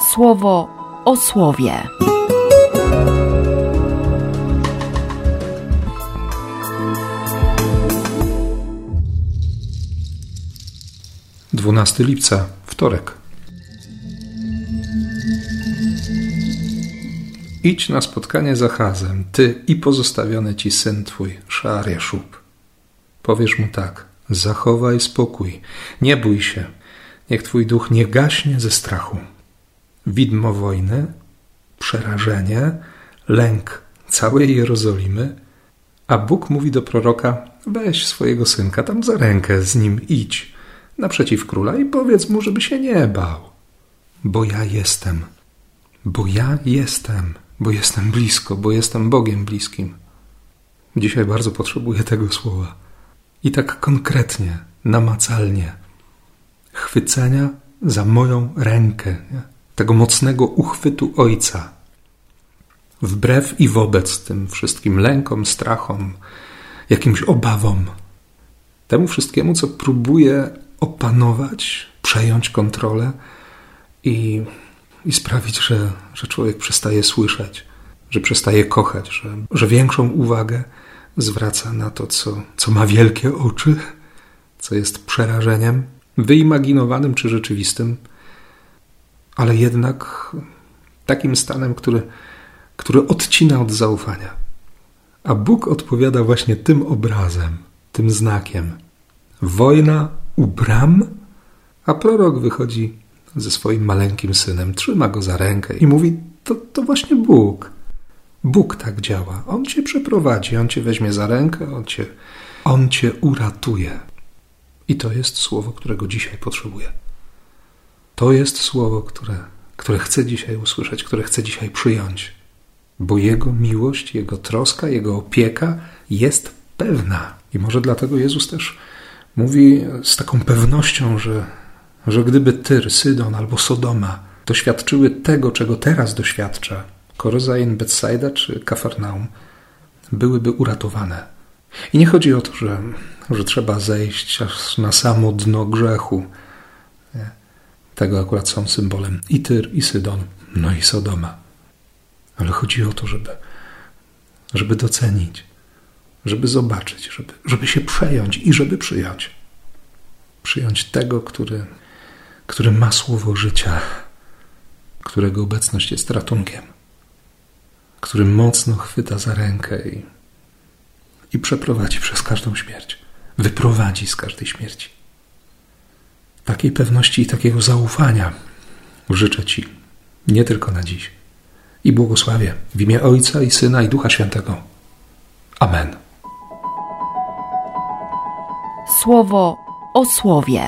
słowo o słowie. Dwunasty lipca, wtorek. Idź na spotkanie z Achazem, ty i pozostawiony ci syn twój, Szariaszub. Powiesz mu tak, zachowaj spokój, nie bój się, niech twój duch nie gaśnie ze strachu. Widmo wojny, przerażenie, lęk całej Jerozolimy, a Bóg mówi do proroka, weź swojego synka tam za rękę, z nim idź naprzeciw króla i powiedz mu, żeby się nie bał. Bo ja jestem, bo ja jestem, bo jestem blisko, bo jestem Bogiem bliskim. Dzisiaj bardzo potrzebuję tego słowa. I tak konkretnie, namacalnie, chwycenia za moją rękę, nie? Tego mocnego uchwytu Ojca. Wbrew i wobec tym wszystkim lękom, strachom, jakimś obawom, temu wszystkiemu, co próbuje opanować, przejąć kontrolę i, i sprawić, że, że człowiek przestaje słyszeć, że przestaje kochać, że, że większą uwagę zwraca na to, co, co ma wielkie oczy, co jest przerażeniem, wyimaginowanym czy rzeczywistym, ale jednak takim stanem, który, który odcina od zaufania. A Bóg odpowiada właśnie tym obrazem, tym znakiem. Wojna u bram, a prorok wychodzi ze swoim maleńkim synem, trzyma go za rękę i mówi: To, to właśnie Bóg. Bóg tak działa. On cię przeprowadzi, on cię weźmie za rękę, on cię, on cię uratuje. I to jest słowo, którego dzisiaj potrzebuję. To jest słowo, które, które chcę dzisiaj usłyszeć, które chcę dzisiaj przyjąć, bo Jego miłość, Jego troska, Jego opieka jest pewna. I może dlatego Jezus też mówi z taką pewnością, że, że gdyby Tyr, Sydon albo Sodoma doświadczyły tego, czego teraz doświadcza Korozain, Bethsaida czy Kafarnaum, byłyby uratowane. I nie chodzi o to, że, że trzeba zejść aż na samo dno grzechu. Tego akurat są symbolem i Tyr, i Sydon, no i Sodoma. Ale chodzi o to, żeby, żeby docenić, żeby zobaczyć, żeby, żeby się przejąć i żeby przyjąć. Przyjąć tego, który, który ma słowo życia, którego obecność jest ratunkiem, który mocno chwyta za rękę i, i przeprowadzi przez każdą śmierć, wyprowadzi z każdej śmierci. Takiej pewności i takiego zaufania życzę Ci nie tylko na dziś. I błogosławię w imię Ojca i Syna i Ducha Świętego. Amen. Słowo o słowie.